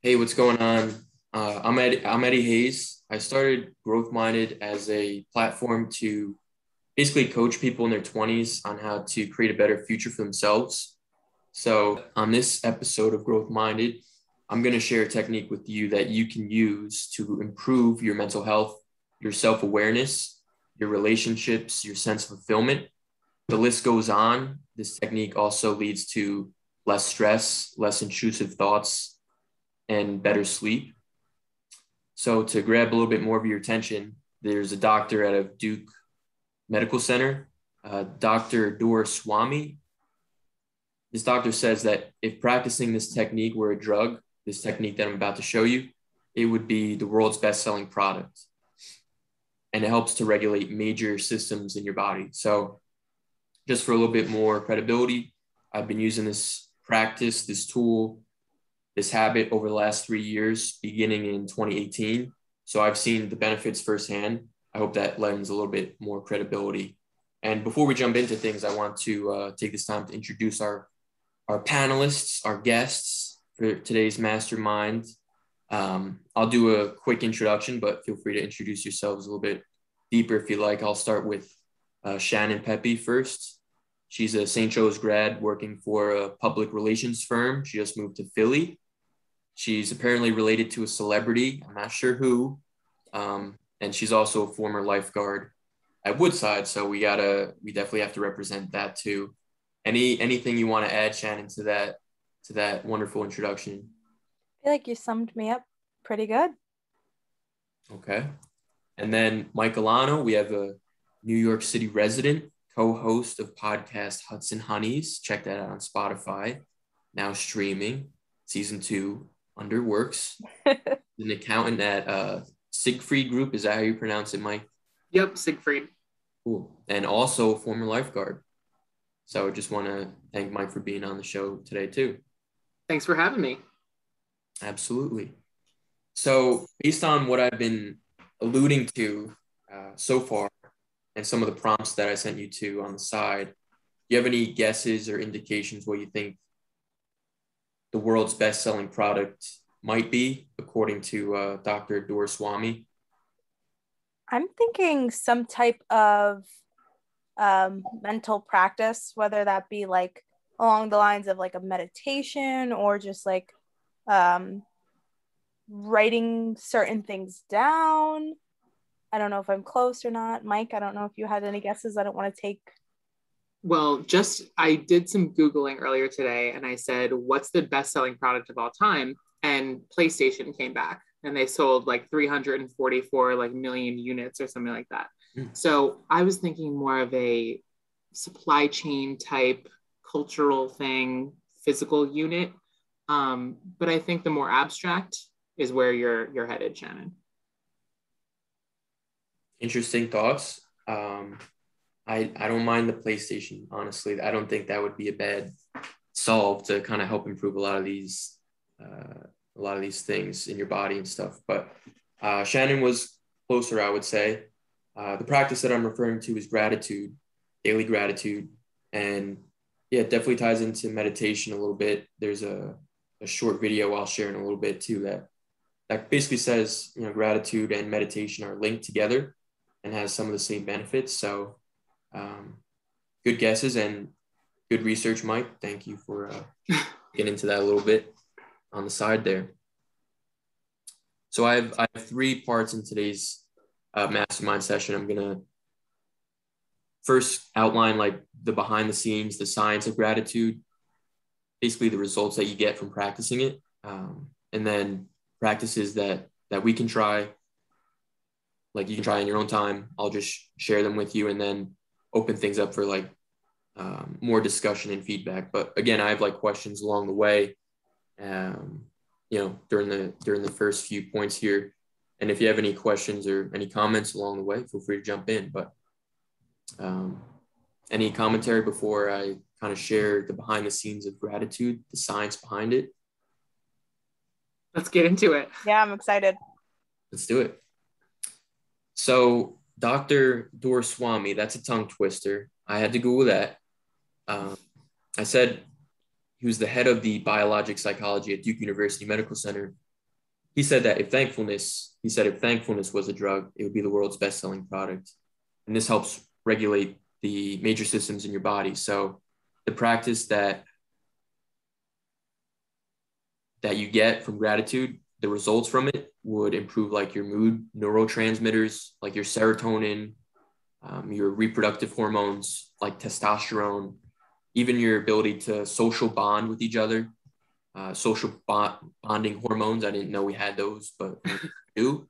Hey, what's going on? Uh, I'm, Ed, I'm Eddie Hayes. I started Growth Minded as a platform to basically coach people in their 20s on how to create a better future for themselves. So, on this episode of Growth Minded, I'm going to share a technique with you that you can use to improve your mental health, your self awareness, your relationships, your sense of fulfillment. The list goes on. This technique also leads to less stress, less intrusive thoughts, and better sleep. So, to grab a little bit more of your attention, there's a doctor out of Duke Medical Center, uh, Dr. Swami. This doctor says that if practicing this technique were a drug, this technique that I'm about to show you, it would be the world's best selling product. And it helps to regulate major systems in your body. So, just for a little bit more credibility, I've been using this practice, this tool, this habit over the last three years, beginning in 2018. So I've seen the benefits firsthand. I hope that lends a little bit more credibility. And before we jump into things, I want to uh, take this time to introduce our our panelists, our guests for today's mastermind. Um, I'll do a quick introduction, but feel free to introduce yourselves a little bit deeper if you like. I'll start with uh, Shannon Pepe first. She's a St. Joe's grad working for a public relations firm. She just moved to Philly. She's apparently related to a celebrity. I'm not sure who. Um, and she's also a former lifeguard at Woodside. So we gotta, we definitely have to represent that too. Any anything you want to add, Shannon, to that to that wonderful introduction? I feel like you summed me up pretty good. Okay. And then Mike Alano, we have a New York City resident, co-host of podcast Hudson Honeys. Check that out on Spotify. Now streaming season two under works. an accountant at uh, Siegfried Group. Is that how you pronounce it, Mike? Yep, Siegfried. Cool. And also former lifeguard. So I just want to thank Mike for being on the show today, too. Thanks for having me. Absolutely. So, based on what I've been alluding to uh, so far and some of the prompts that I sent you to on the side, do you have any guesses or indications what you think the world's best selling product might be, according to uh, Dr. Doraiswamy? I'm thinking some type of um, mental practice, whether that be like along the lines of like a meditation or just like um, writing certain things down. I don't know if I'm close or not. Mike, I don't know if you had any guesses. I don't want to take well, just I did some Googling earlier today and I said, what's the best selling product of all time? And PlayStation came back and they sold like 344 like million units or something like that. Mm. So I was thinking more of a supply chain type cultural thing, physical unit. Um, but I think the more abstract is where you're you're headed, Shannon. Interesting thoughts. Um, I, I don't mind the PlayStation, honestly. I don't think that would be a bad solve to kind of help improve a lot of these uh, a lot of these things in your body and stuff. But uh, Shannon was closer, I would say. Uh, the practice that I'm referring to is gratitude, daily gratitude, and yeah, it definitely ties into meditation a little bit. There's a, a short video I'll share in a little bit too that that basically says you know gratitude and meditation are linked together and has some of the same benefits. So um, good guesses and good research, Mike. Thank you for uh, getting into that a little bit on the side there. So I have, I have three parts in today's uh, mastermind session. I'm gonna first outline like the behind the scenes, the science of gratitude, basically the results that you get from practicing it, um, and then practices that that we can try. Like you can try in your own time. I'll just share them with you, and then open things up for like um, more discussion and feedback. But again, I have like questions along the way, um, you know, during the during the first few points here. And if you have any questions or any comments along the way, feel free to jump in. But um, any commentary before I kind of share the behind the scenes of gratitude, the science behind it? Let's get into it. Yeah, I'm excited. Let's do it. So Dr. Doraiswamy, that's a tongue twister. I had to Google that. Um, I said he was the head of the biologic psychology at Duke University Medical Center. he said that if thankfulness, he said if thankfulness was a drug, it would be the world's best selling product. And this helps regulate the major systems in your body. So the practice that that you get from gratitude, the results from it would improve like your mood neurotransmitters, like your serotonin, um, your reproductive hormones like testosterone, even your ability to social bond with each other, uh, social bond, bonding hormones. I didn't know we had those, but we do.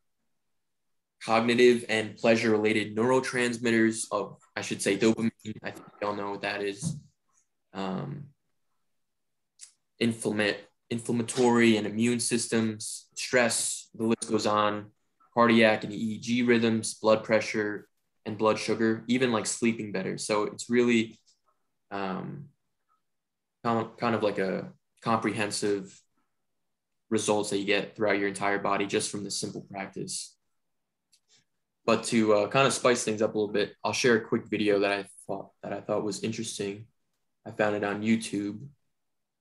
Cognitive and pleasure related neurotransmitters of, I should say, dopamine. I think y'all know what that is. Um, inflammate, inflammatory and immune systems, stress, the list goes on, cardiac and EEG rhythms, blood pressure, and blood sugar, even like sleeping better. So it's really um, kind of like a comprehensive results that you get throughout your entire body just from this simple practice. But to uh, kind of spice things up a little bit, I'll share a quick video that I thought that I thought was interesting. I found it on YouTube,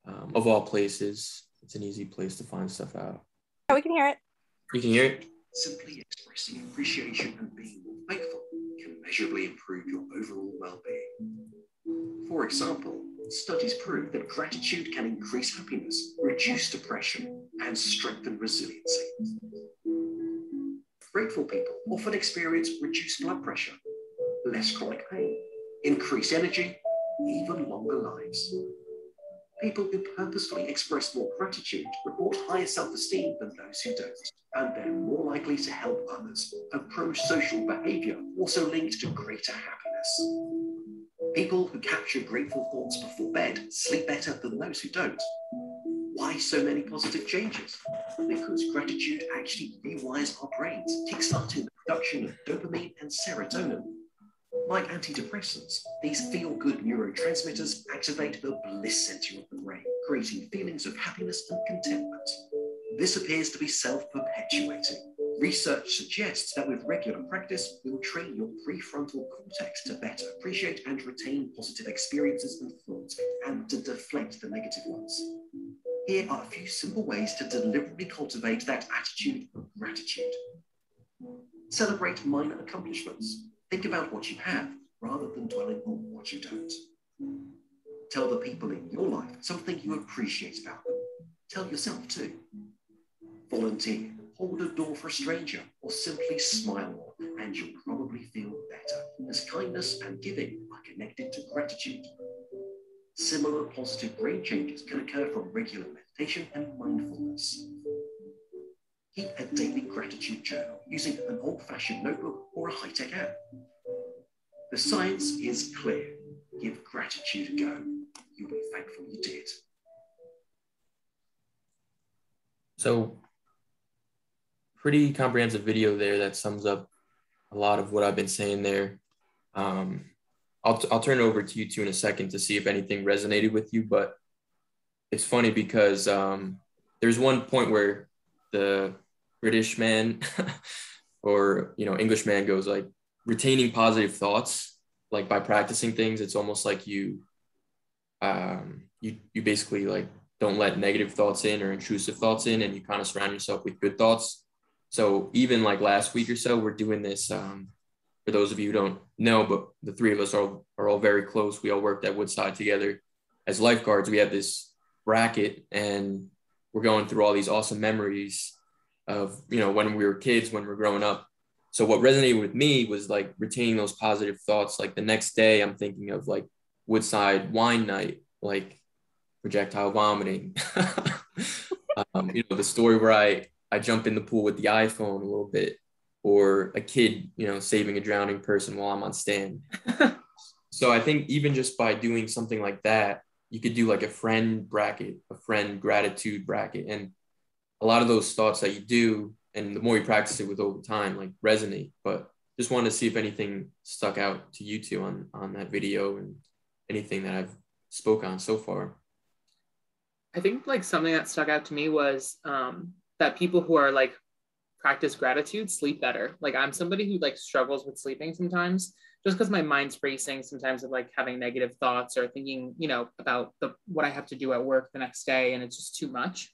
um, of all places. It's an easy place to find stuff out. Yeah, we can hear it. You can hear it. Simply expressing appreciation and being more thankful can measurably improve your overall well-being. For example, studies prove that gratitude can increase happiness, reduce depression, and strengthen resiliency. Grateful people often experience reduced blood pressure, less chronic pain, increased energy, even longer lives. People who purposefully express more gratitude report higher self esteem than those who don't, and they're more likely to help others. A pro social behavior also linked to greater happiness. People who capture grateful thoughts before bed sleep better than those who don't. Why so many positive changes? Because gratitude actually rewires our brains, kickstarting the production of dopamine and serotonin, like antidepressants, these feel good neurotransmitters activate the bliss center of the brain, creating feelings of happiness and contentment. This appears to be self perpetuating. Research suggests that with regular practice, you'll train your prefrontal cortex to better appreciate and retain positive experiences and thoughts, and to deflect the negative ones. Here are a few simple ways to deliberately cultivate that attitude of gratitude. Celebrate minor accomplishments. Think about what you have rather than dwelling on what you don't. Tell the people in your life something you appreciate about them. Tell yourself too. Volunteer, hold a door for a stranger, or simply smile more, and you'll probably feel better, as kindness and giving are connected to gratitude. Similar positive brain changes can occur from regular meditation and mindfulness. Keep a daily gratitude journal using an old fashioned notebook or a high tech app. The science is clear. Give gratitude a go. You'll be thankful you did. So, pretty comprehensive video there that sums up a lot of what I've been saying there. Um, I'll, I'll turn it over to you two in a second to see if anything resonated with you. But it's funny because um, there's one point where the British man or you know English man goes like retaining positive thoughts like by practicing things it's almost like you um you you basically like don't let negative thoughts in or intrusive thoughts in and you kind of surround yourself with good thoughts. So even like last week or so we're doing this um for those of you who don't know but the three of us are, are all very close. We all worked at woodside together as lifeguards. We have this bracket and we're going through all these awesome memories of you know when we were kids when we are growing up. So what resonated with me was like retaining those positive thoughts. Like the next day i'm thinking of like woodside wine night like projectile vomiting. Um, you know the story where i i jump in the pool with the iphone a little bit or a kid you know saving a drowning person while i'm on stand. So i think even just by doing something like that you could do like a friend bracket a friend gratitude bracket. And a lot of those thoughts that you do and the more you practice it with over time like resonate. But just wanted to see if anything stuck out to you two on on that video and anything that i've spoke on so far. I think like something that stuck out to me was um, that people who are like practice gratitude sleep better. Like i'm somebody who like struggles with sleeping sometimes just because my mind's racing sometimes of like having negative thoughts or thinking you know about the what i have to do at work the next day and it's just too much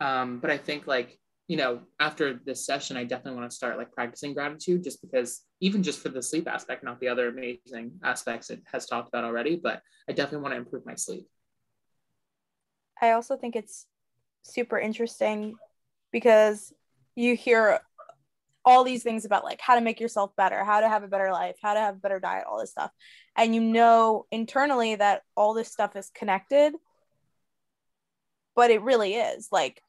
um, but I think like you know, after this session, I definitely want to start like practicing gratitude just because even just for the sleep aspect, not the other amazing aspects it has talked about already, but I definitely want to improve my sleep. I also think it's super interesting because you hear all these things about like how to make yourself better, how to have a better life, how to have a better diet, all this stuff. And you know internally that all this stuff is connected. But it really is. Like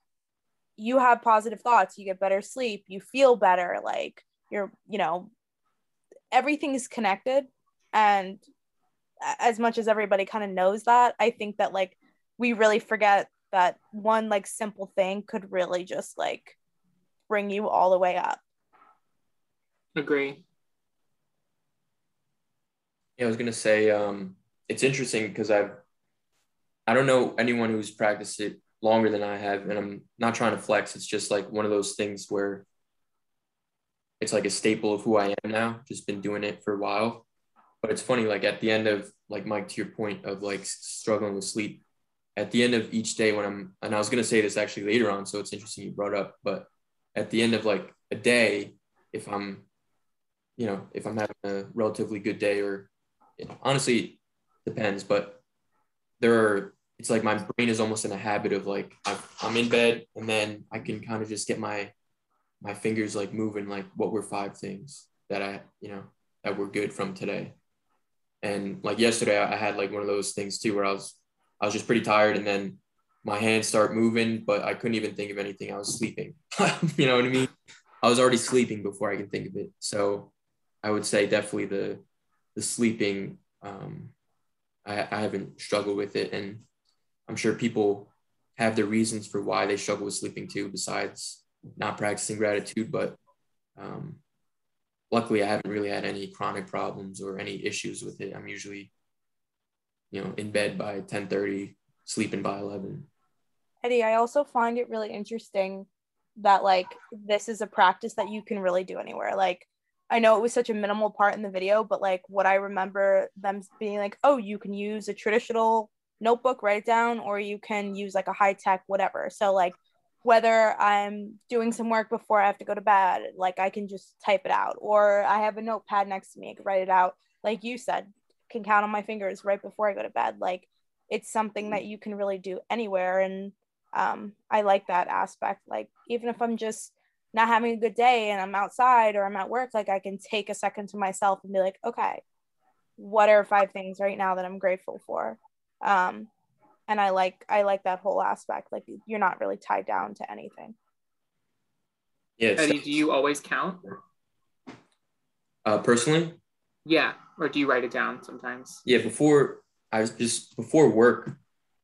you have positive thoughts, you get better sleep, you feel better, like you're, you know, everything is connected. And as much as everybody kind of knows that, I think that like we really forget that one like simple thing could really just like bring you all the way up. Agree. Yeah, I was gonna say um, it's interesting because I've I don't know anyone who's practiced it longer than I have, and I'm not trying to flex. It's just like one of those things where it's like a staple of who I am now. Just been doing it for a while. But it's funny, like at the end of like Mike, to your point of like struggling with sleep, at the end of each day when I'm and I was gonna say this actually later on, so it's interesting you brought up, but at the end of like a day, if I'm, you know, if I'm having a relatively good day or you know, honestly depends, but there are it's like my brain is almost in a habit of like I'm in bed and then I can kind of just get my my fingers like moving like what were five things that I you know that were good from today. And like yesterday I had like one of those things too where I was I was just pretty tired and then my hands start moving but I couldn't even think of anything. I was sleeping you know what I mean? I was already sleeping before I can think of it. So I would say definitely the the sleeping um I, I haven't struggled with it. And I'm sure people have their reasons for why they struggle with sleeping too, besides not practicing gratitude. But um, luckily, I haven't really had any chronic problems or any issues with it. I'm usually, you know, in bed by 10:30, sleeping by 11. Eddie, I also find it really interesting that like this is a practice that you can really do anywhere. Like I know it was such a minimal part in the video, but like what I remember them being like, oh, you can use a traditional notebook, write it down, or you can use like a high tech whatever. So like whether I'm doing some work before I have to go to bed, like I can just type it out, or I have a notepad next to me, I can write it out. Like you said, can count on my fingers right before I go to bed. Like it's something that you can really do anywhere. And um, I like that aspect. Like even if I'm just not having a good day and I'm outside or I'm at work, like I can take a second to myself and be like, okay, what are five things right now that I'm grateful for? Um and i like i like that whole aspect. Like you're not really tied down to anything. Yeah Eddie, do you always count? Uh personally? Yeah or do you write it down sometimes? Yeah before i was just before work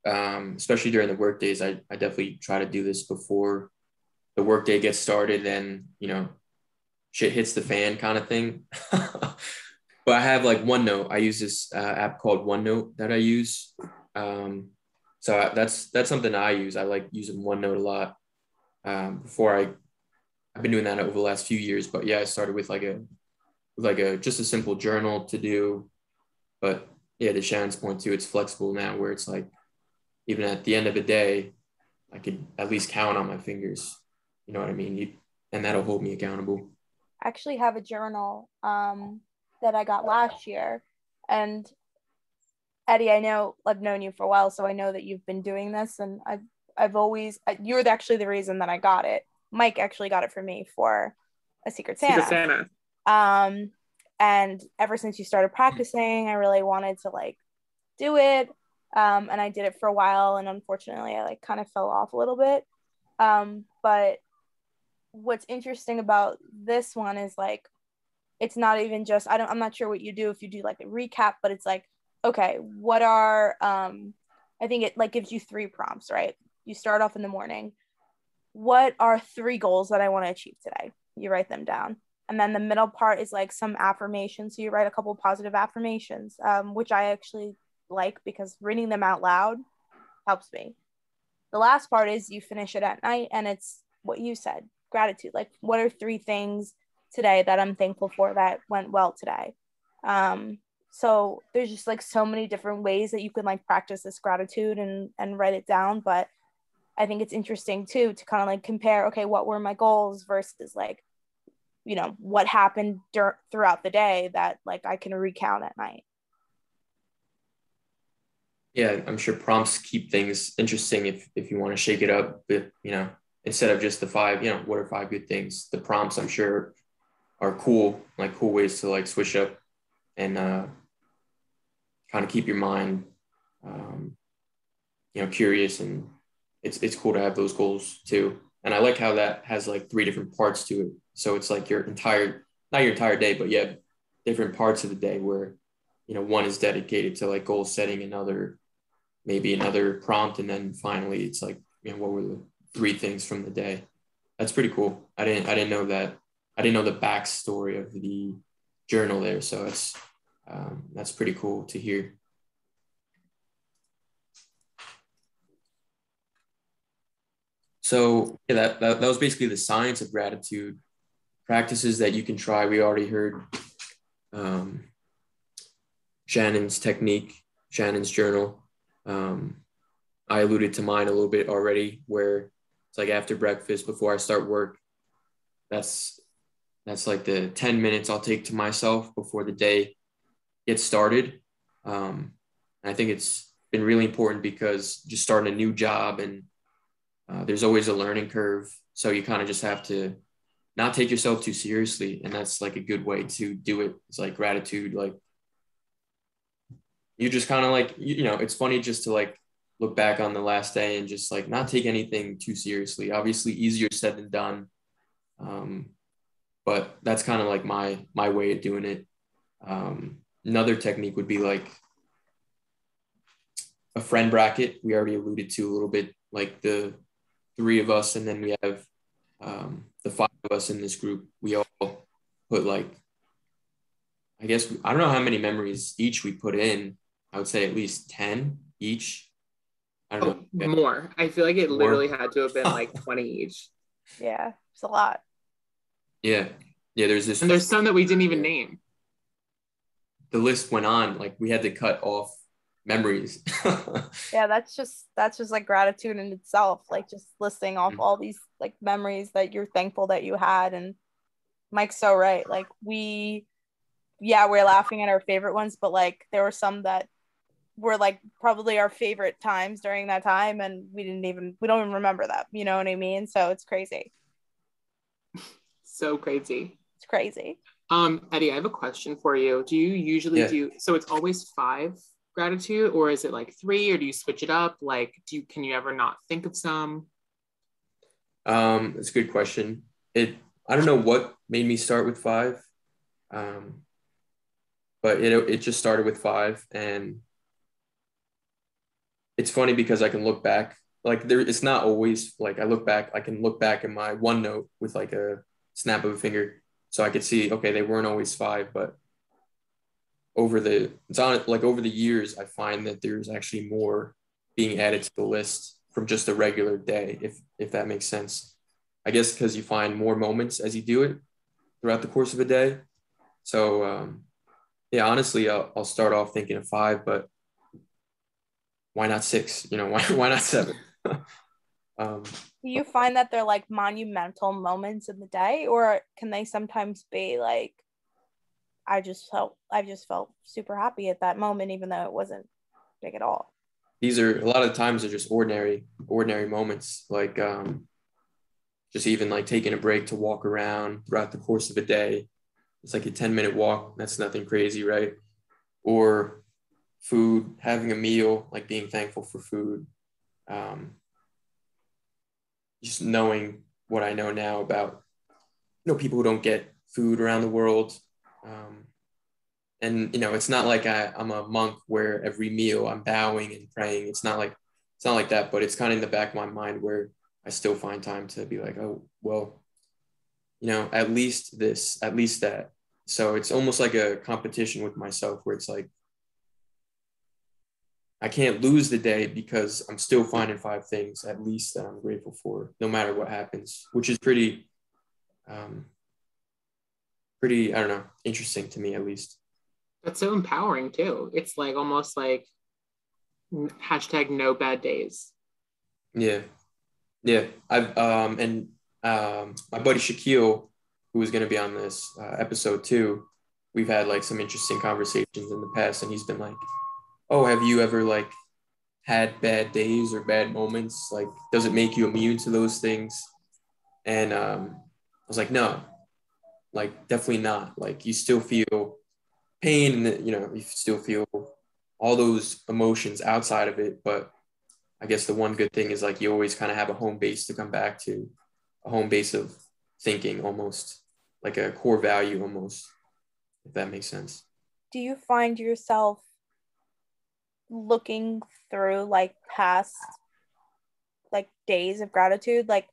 um especially during the work days i, I definitely try to do this before the work day gets started and you know shit hits the fan kind of thing but I have like OneNote. I use this uh, app called OneNote that I use. Um, so I, that's that's something I use. I like using OneNote a lot. Um, before I, I've been doing that over the last few years. But yeah, I started with like a, like a just a simple journal to do. But yeah, to Shannon's point too, it's flexible now where it's like, even at the end of the day, I could at least count on my fingers. You know what I mean? You, and that'll hold me accountable. I actually have a journal. Um, that I got last year. And Eddie, I know I've known you for a while, so I know that you've been doing this, and I've I've always you're actually the reason that I got it. Mike actually got it for me for a Secret Santa. Secret Santa. Um, and ever since you started practicing, I really wanted to like do it. Um, and I did it for a while, and unfortunately, I like kind of fell off a little bit. Um, but what's interesting about this one is like it's not even just I don't I'm not sure what you do if you do like a recap, but it's like, okay, what are um I think it like gives you three prompts, right? You start off in the morning. What are three goals that I want to achieve today? You write them down. And then the middle part is like some affirmations. So you write a couple positive affirmations, um, which I actually like because reading them out loud helps me. The last part is you finish it at night and it's what you said gratitude. Like, what are three things today that I'm thankful for that went well today. Um, so there's just like so many different ways that you can like practice this gratitude and and write it down. But I think it's interesting too to kind of like compare, okay, what were my goals versus like, you know, what happened dur- throughout the day that like I can recount at night. Yeah, I'm sure prompts keep things interesting if if you want to shake it up, but you know, instead of just the five, you know, what are five good things? The prompts I'm sure are cool, like cool ways to like switch up and uh, kind of keep your mind, um, you know, curious and it's it's cool to have those goals too. And I like how that has like three different parts to it. So it's like your entire, not your entire day, but you have different parts of the day where, you know, one is dedicated to like goal setting, another maybe another prompt, and then finally it's like, you know, what were the three things from the day? That's pretty cool. I didn't I didn't know that. I didn't know the backstory of the journal there. So it's um, that's pretty cool to hear. So yeah, that, that, that was basically the science of gratitude practices that you can try. We already heard um, Shannon's technique, Shannon's journal. Um, I alluded to mine a little bit already, where it's like after breakfast, before I start work. That's that's like the 10 minutes I'll take to myself before the day gets started. Um, and I think it's been really important because just starting a new job and uh, there's always a learning curve. So you kind of just have to not take yourself too seriously. And that's like a good way to do it. It's like gratitude. Like you just kind of like, you, you know, it's funny just to like look back on the last day and just like not take anything too seriously. Obviously, easier said than done. Um, but that's kind of like my my way of doing it. Um, another technique would be like a friend bracket. We already alluded to a little bit, like the three of us, and then we have um, the five of us in this group. We all put like, I guess I don't know how many memories each we put in. I would say at least ten each. I don't oh, know. More. I feel like it more. literally had to have been like twenty each. Yeah, it's a lot. Yeah, yeah. There's this, and there's some that we didn't even name. The list went on. Like we had to cut off memories. yeah, that's just that's just like gratitude in itself. Like just listing off mm-hmm. all these like memories that you're thankful that you had. And Mike's so right. Like we, yeah, we're laughing at our favorite ones, but like there were some that were like probably our favorite times during that time, and we didn't even we don't even remember that. You know what I mean? So it's crazy. So crazy. It's crazy. Um, Eddie, I have a question for you. Do you usually yeah. do so? It's always five gratitude or is it like three or do you switch it up like do you can you ever not think of some um it's a good question it i don't know what made me start with five um but it it just started with five and it's funny because i can look back like there it's not always like i look back i can look back in my OneNote with like a snap of a finger. So i could see okay they weren't always five but over the it's on like over the years i find that there's actually more being added to the list from just a regular day if if that makes sense. I guess because you find more moments as you do it throughout the course of a day. So um, yeah honestly I'll, I'll start off thinking of five but why not six? You know why, why not seven um, do you find that they're like monumental moments in the day or can they sometimes be like I just felt I just felt super happy at that moment, even though it wasn't big at all. These are a lot of times are just ordinary, ordinary moments, like um, just even like taking a break to walk around throughout the course of a day. It's like a 10 minute walk. That's nothing crazy, right? Or food, having a meal, like being thankful for food. Um, just knowing what I know now about, you know, people who don't get food around the world, um, and you know, it's not like I, I'm a monk where every meal I'm bowing and praying. It's not like it's not like that, but it's kind of in the back of my mind where I still find time to be like, oh, well, you know, at least this, at least that. So it's almost like a competition with myself where it's like, I can't lose the day because I'm still finding five things at least that I'm grateful for, no matter what happens, which is pretty, um, pretty, I don't know, interesting to me at least. That's so empowering too. It's like almost like hashtag no bad days. Yeah. Yeah, I've um and um my buddy Shaquille, who was gonna be on this uh, episode too, we've had like some interesting conversations in the past, and he's been like, "Oh, have you ever like had bad days or bad moments? Like, does it make you immune to those things?" And um, I was like, "No, like definitely not. Like, you still feel pain, and you know, you still feel all those emotions outside of it, but." I guess the one good thing is like you always kind of have a home base to come back to, a home base of thinking almost like a core value almost if that makes sense. Do you find yourself looking through like past like days of gratitude like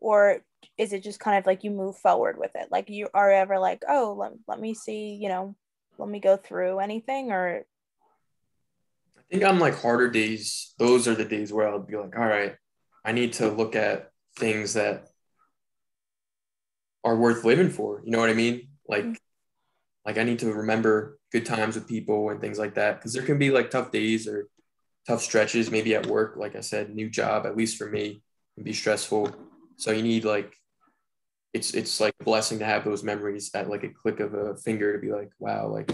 or is it just kind of like you move forward with it? Like you are ever like oh let, let me see you know let me go through anything or? I think on like harder days those are the days where i'll be like all right i need to look at things that are worth living for you know what i mean? Like mm-hmm. like I need to remember good times with people and things like that because there can be like tough days or tough stretches maybe at work like I said new job at least for me can be stressful so you need like it's it's like a blessing to have those memories at like a click of a finger to be like wow like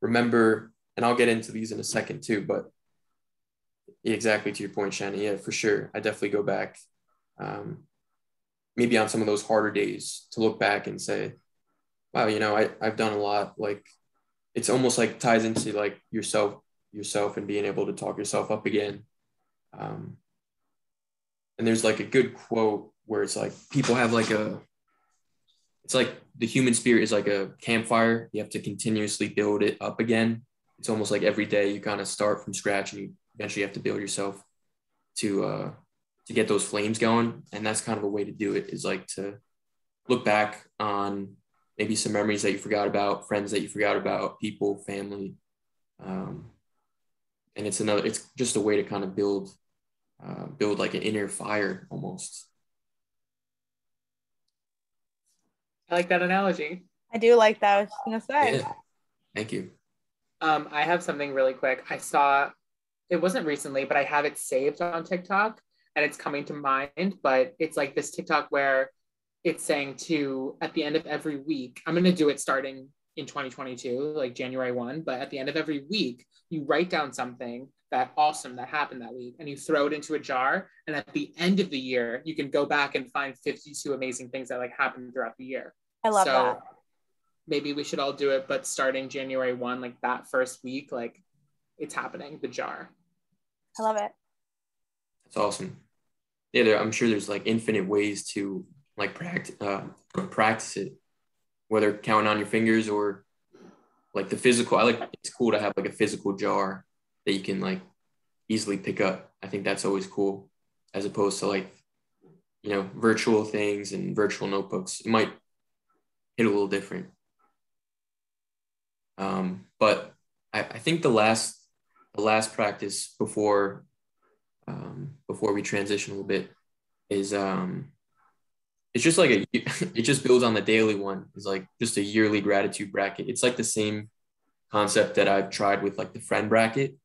remember and I'll get into these in a second too but exactly to your point Shannon yeah for sure I definitely go back um, maybe on some of those harder days to look back and say wow, you know, I, I've done a lot. Like it's almost like ties into like yourself, yourself and being able to talk yourself up again. Um, and there's like a good quote where it's like people have like a, it's like the human spirit is like a campfire. You have to continuously build it up again. It's almost like every day you kind of start from scratch and you eventually have to build yourself to, uh, to get those flames going. And that's kind of a way to do it is like to look back on maybe some memories that you forgot about, friends that you forgot about, people, family. Um, and it's another, it's just a way to kind of build, uh, build like an inner fire almost. I like that analogy. I do like that. I was gonna say. Yeah. Thank you. Um, I have something really quick. I saw it wasn't recently, but I have it saved on TikTok and it's coming to mind. But it's like this TikTok where it's saying to at the end of every week, I'm going to do it starting in 2022, like January 1, but at the end of every week, you write down something that awesome that happened that week and you throw it into a jar. And at the end of the year, you can go back and find 52 amazing things that like happened throughout the year. I love so that. Maybe we should all do it, but starting January 1, like that first week, like it's happening, the jar. I love it. That's awesome. Yeah, there, I'm sure there's like infinite ways to like practice uh, practice it, whether counting on your fingers or like the physical. I like it's cool to have like a physical jar that you can like easily pick up. I think that's always cool, as opposed to like you know virtual things and virtual notebooks. It might hit a little different. Um, but I, I think the last the last practice before um, before we transition a little bit is um, it's just like a it just builds on the daily one. It's like just a yearly gratitude bracket. It's like the same concept that i've tried with like the friend bracket.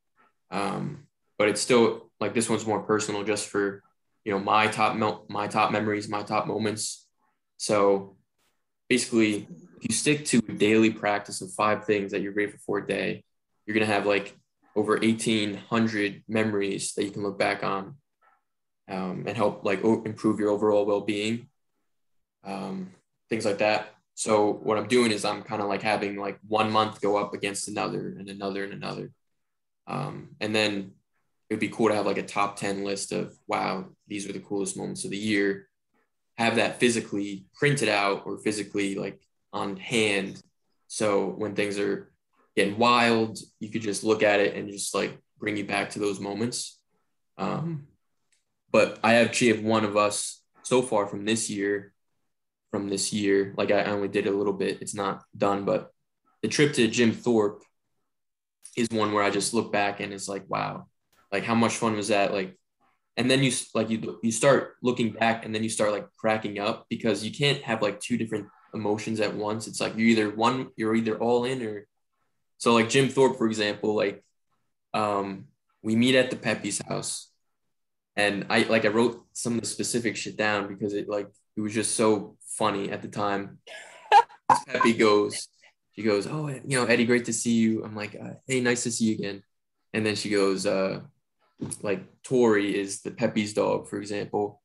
Um, but it's still like this one's more personal just for you know my top my top memories my top moments. So basically if you stick to daily practice of five things that you're grateful for a day you're going to have like over 1800 memories that you can look back on um, and help like improve your overall well-being um, things like that. So what I'm doing is I'm kind of like having like one month go up against another and another and another. Um, and then it would be cool to have like a top 10 list of, wow, these are the coolest moments of the year. Have that physically printed out or physically like on hand. So when things are getting wild, you could just look at it and just like bring you back to those moments. Um, but I have one of us so far from this year from this year. Like I only did a little bit. It's not done, but the trip to Jim Thorpe is one where I just look back and it's like, wow, like how much fun was that? Like, and then you like you you start looking back and then you start like cracking up because you can't have like two different emotions at once. It's like you're either one, you're either all in or so like Jim Thorpe, for example, like um we meet at the Pepe's house and I like I wrote some of the specific shit down because it like it was just so funny at the time. Pepe goes, she goes, oh, you know, Eddie, great to see you. I'm like, uh, hey, nice to see you again. And then she goes, uh, like Tori is the Pepe's dog, for example.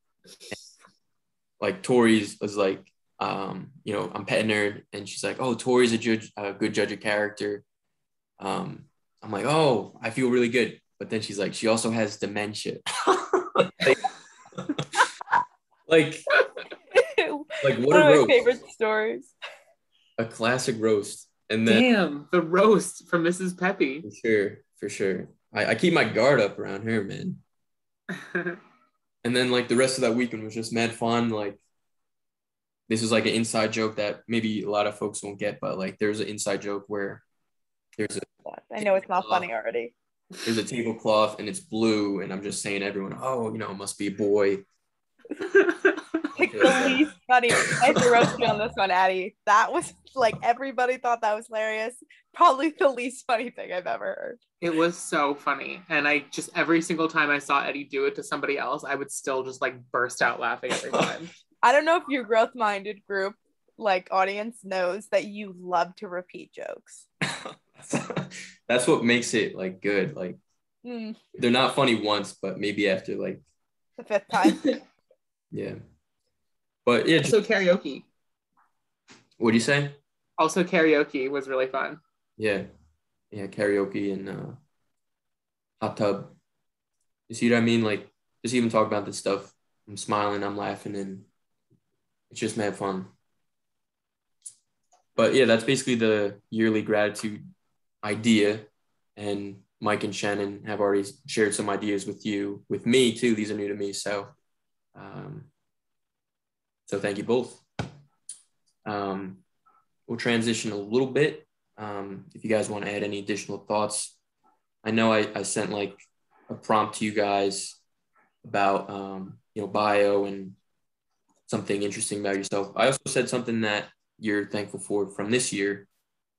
Like Tori's was like, um, you know, I'm petting her, and she's like, oh, Tori's a judge, a good judge of character. Um, I'm like, oh, I feel really good. But then she's like, she also has dementia. like, like, like what One a of my roast. favorite stories. A classic roast. And then Damn, the roast from Mrs. Pepe. for sure, for sure. I, I keep my guard up around her, man. And then like the rest of that weekend was just mad fun. Like this was like an inside joke that maybe a lot of folks won't get, but like there's an inside joke where there's a I know it's not funny already. there's a tablecloth and it's blue, and I'm just saying everyone, oh, you know, it must be a boy. Like the least funny. I have to roast you on this one, Eddie. That was like everybody thought that was hilarious. Probably the least funny thing I've ever heard. it was so funny. And I just every single time I saw Eddie do it to somebody else, I would still just like burst out laughing every time. I don't know if your growth minded group, like audience, knows that you love to repeat jokes. That's what makes it like good. Like Mm, they're not funny once, but maybe after like the fifth time. yeah. But yeah, also karaoke. what do you say? Also karaoke was really fun. Yeah, yeah, karaoke and uh, hot tub. You see what I mean? Like just even talk about this stuff. I'm smiling, I'm laughing, and it's just mad fun. But yeah, that's basically the yearly gratitude idea. And Mike and Shannon have already shared some ideas with you, with me too. These are new to me, so um, so thank you both. Um, we'll transition a little bit. Um, if you guys want to add any additional thoughts, I know I, I sent like a prompt to you guys about um, you know bio and something interesting about yourself. I also said something that you're thankful for from this year.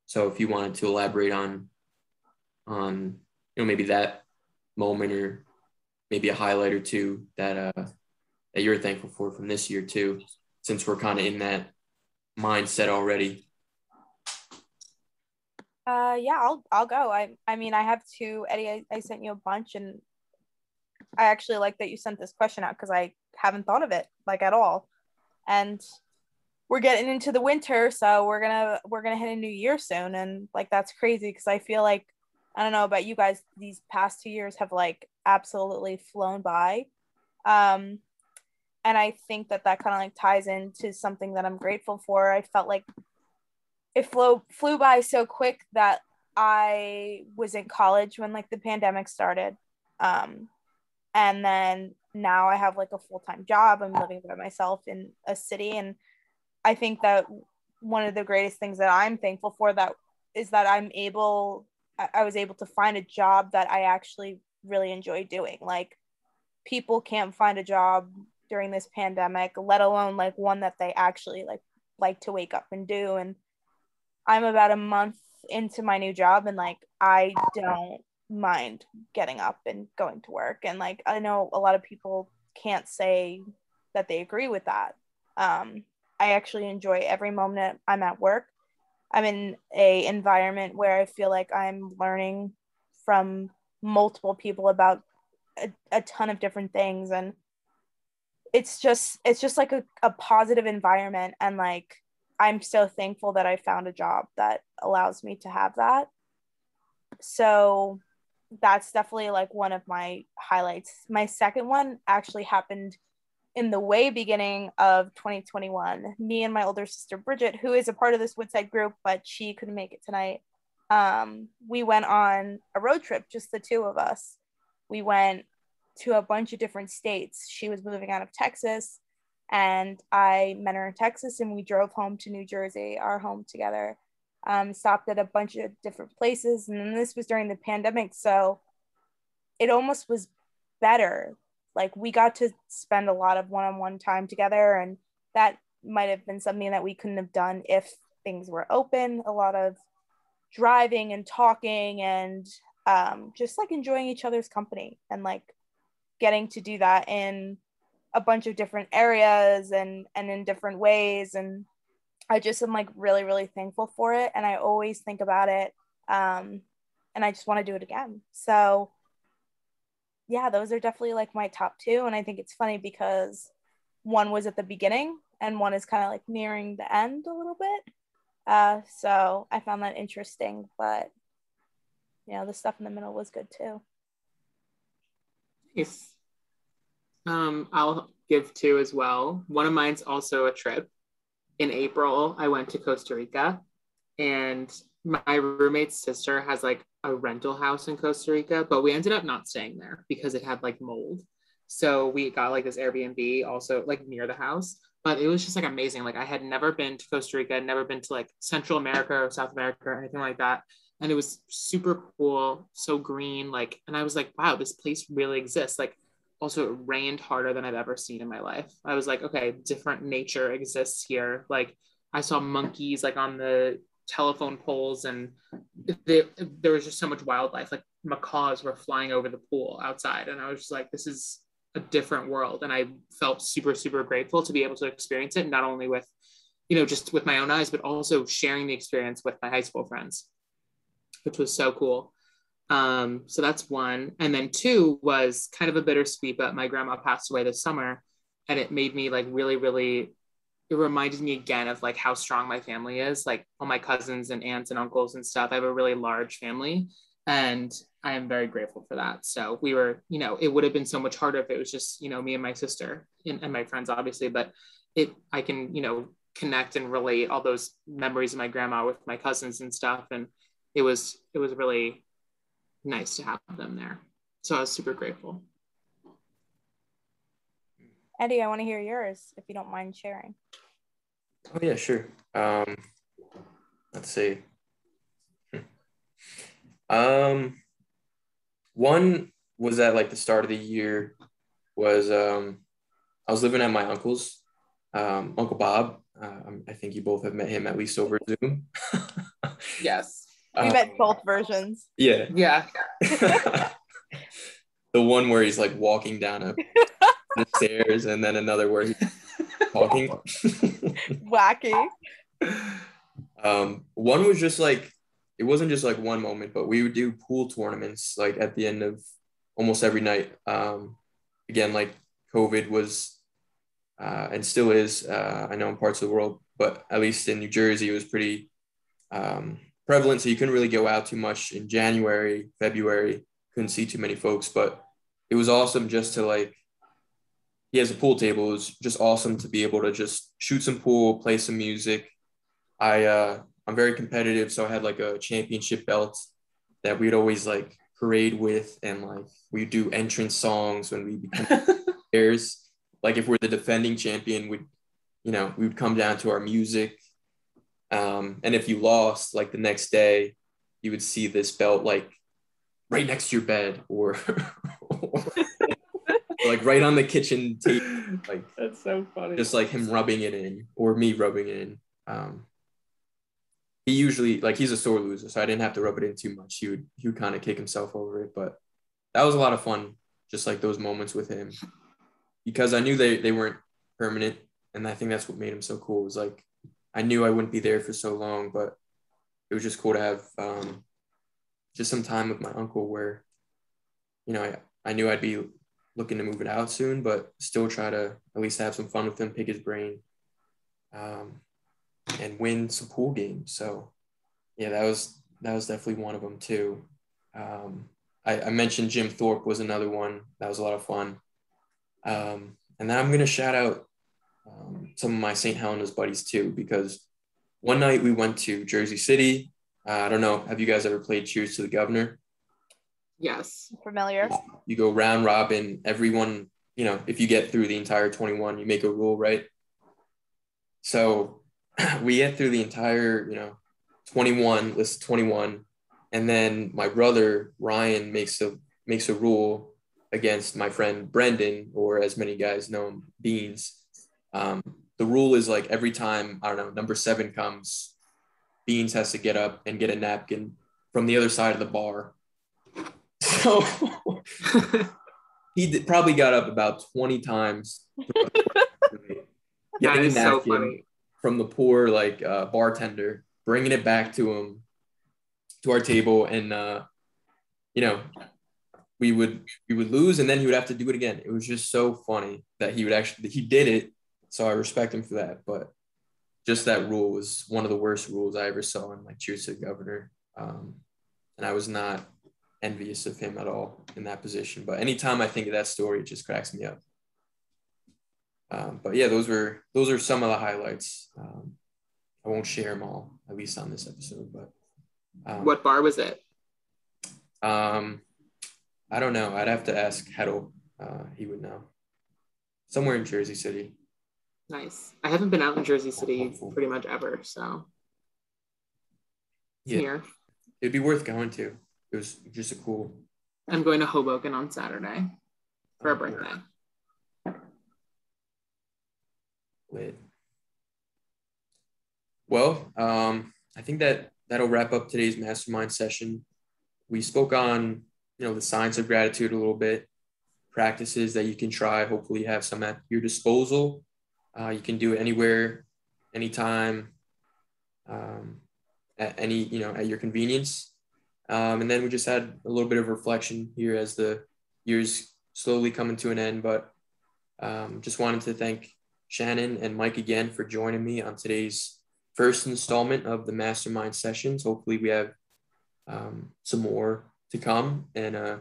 So if you wanted to elaborate on on you know maybe that moment or maybe a highlight or two that uh that you're thankful for from this year too, since we're kind of in that mindset already. Uh, yeah, I'll I'll go. I I mean, I have two. Eddie, I, I sent you a bunch, and I actually like that you sent this question out because I haven't thought of it like at all. And we're getting into the winter, so we're gonna we're gonna hit a new year soon, and like that's crazy because I feel like I don't know about you guys, these past two years have like absolutely flown by. Um, and I think that that kind of like ties into something that I'm grateful for. I felt like it flew flew by so quick that I was in college when like the pandemic started. Um, and then now I have like a full time job. I'm living by myself in a city, and I think that one of the greatest things that I'm thankful for that is that I'm able. I I was able to find a job that I actually really enjoy doing. Like people can't find a job during this pandemic, let alone like one that they actually like like to wake up and do. And I'm about a month into my new job and like I don't mind getting up and going to work. And like I know a lot of people can't say that they agree with that. Um, I actually enjoy every moment I'm at work. I'm in a environment where I feel like I'm learning from multiple people about a, a ton of different things and it's just it's just like a, a positive environment. And like i'm so thankful that i found a job that allows me to have that. So that's definitely like one of my highlights. My second one actually happened in the way beginning of 2021 me and my older sister bridget who is a part of this woodside group but she couldn't make it tonight um, we went on a road trip just the two of us. We went to a bunch of different states. She was moving out of Texas, and I met her in Texas, and we drove home to New Jersey, our home together. Um, stopped at a bunch of different places, and then this was during the pandemic, so it almost was better. Like we got to spend a lot of one-on-one time together, and that might have been something that we couldn't have done if things were open. A lot of driving and talking and um, just like enjoying each other's company and like getting to do that in a bunch of different areas and and in different ways and I just am like really really thankful for it and I always think about it um and I just want to do it again. So yeah, those are definitely like my top two and I think it's funny because one was at the beginning and one is kind of like nearing the end a little bit. Uh so I found that interesting, but you know, the stuff in the middle was good too. Yes. Um, I'll give two as well. One of mine's also a trip. In April, I went to Costa Rica, and my roommate's sister has like a rental house in Costa Rica, but we ended up not staying there because it had like mold. So we got like this Airbnb also like near the house, but it was just like amazing. Like I had never been to Costa Rica, never been to like Central America or South America or anything like that. And it was super cool, so green, like, and I was like, wow, this place really exists. Like also it rained harder than I've ever seen in my life. I was like, okay, different nature exists here. Like I saw monkeys like on the telephone poles and they, there was just so much wildlife. Like macaws were flying over the pool outside. And I was just like, this is a different world. And I felt super, super grateful to be able to experience it, not only with, you know, just with my own eyes, but also sharing the experience with my high school friends, which was so cool. Um, so that's one. And then two was kind of a bittersweet, but my grandma passed away this summer and it made me like really, really, it reminded me again of like how strong my family is, like all my cousins and aunts and uncles and stuff. I have a really large family and I am very grateful for that. So we were, you know, it would have been so much harder if it was just, you know, me and my sister and, and my friends, obviously, but it, I can, you know, connect and relate all those memories of my grandma with my cousins and stuff. And it was, it was really, nice to have them there. So I was super grateful. Eddie, I want to hear yours if you don't mind sharing. Oh yeah, sure. Um, let's see. Um, one was at like the start of the year was um, I was living at my uncle's, um, Uncle Bob. Uh, I think you both have met him at least over Zoom. yes. We um, met both versions. Yeah. Yeah. the one where he's like walking down a the stairs and then another where he's walking. Wacky. Um, one was just like it wasn't just like one moment, but we would do pool tournaments like at the end of almost every night. Um, again, like COVID was uh, and still is. Uh, I know in parts of the world, but at least in New Jersey, it was pretty um, prevalent, so you couldn't really go out too much in January, February. Couldn't see too many folks, but it was awesome just to like. He has a pool table. It was just awesome to be able to just shoot some pool, play some music. I uh, I'm very competitive, so I had like a championship belt that we'd always like parade with, and like we do entrance songs when we become players. Like if we're the defending champion, we'd you know, we would come down to our music um, and if you lost, like the next day, you would see this belt like right next to your bed or, or like right on the kitchen table. Like that's so funny. Just like him rubbing it in or me rubbing it in. Um, he usually like he's a sore loser, so I didn't have to rub it in too much. He would he would kind of kick himself over it, but that was a lot of fun. Just like those moments with him, because I knew they they weren't permanent, and I think that's what made him so cool. Was like I knew I wouldn't be there for so long, but it was just cool to have um, just some time with my uncle where, you know, I, I knew I'd be looking to move it out soon, but still try to at least have some fun with him, pick his brain, um, and win some pool games. So, yeah, that was that was definitely one of them too. Um, I, I, mentioned Jim Thorpe was another one that was a lot of fun. Um, and then I'm gonna shout out um, some of my St. Helena's buddies too, because one night we went to Jersey City. Uh, I don't know. Have you guys ever played Cheers to the Governor? Yes. Familiar. You go round robin. Everyone, you know, if you get through the entire 21, you make a rule, right? So we get through the entire, you know, 21, list 21. And then my brother Ryan makes a makes a rule against my friend Brendan, or as many guys know him, Beans. Um, the rule is like every time, I don't know, number seven comes, Beans has to get up and get a napkin from the other side of the bar. So he did, probably got up about 20 times. getting is a so napkin funny. From the poor like uh, bartender, bringing it back to him, to our table, and uh, you know, we would we would lose, and then he would have to do it again. It was just so funny that he would actually he did it. So I respect him for that, but just that rule was one of the worst rules I ever saw in like Cheers to the Governor. Um, and I was not envious of him at all in that position. But anytime I think of that story, it just cracks me up. Um, but yeah, those were those are some of the highlights. Um, I won't share them all, at least on this episode. But um, What bar was it? Um, I don't know. I'd have to ask Heddle. Uh, he would know. Somewhere in Jersey City. Nice. I haven't been out in Jersey City pretty much ever, so Yeah, here. it'd be worth going to. It was just a cool. I'm going to Hoboken on Saturday for a uh, birthday. lit. Well, um, I think that that'll wrap up today's mastermind session. We spoke on, you know, the science of gratitude a little bit, practices that you can try. Hopefully, you have some at your disposal. Uh, you can do it anywhere, anytime, um, at any, you know, at your convenience. Um, and then we just had a little bit of reflection here as the years slowly coming to an end. But um, just wanted to thank Shannon and Mike again for joining me on today's first installment of the mastermind sessions. Hopefully, we have um, some more to come, and uh,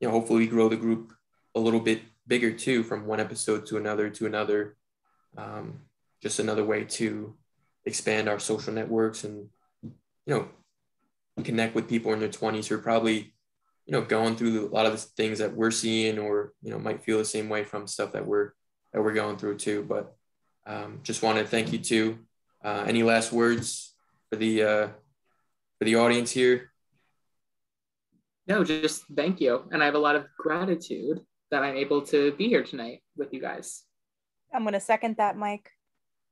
you know, hopefully, we grow the group a little bit bigger too, from one episode to another to another. Um, just another way to expand our social networks and you know connect with people in their 20s who are probably you know going through a lot of the things that we're seeing or you know might feel the same way from stuff that we're that we're going through too but um, just want to thank you too uh, any last words for the uh, for the audience here No, just thank you. And I have a lot of gratitude that I'm able to be here tonight with you guys. I'm going to second that, Mike.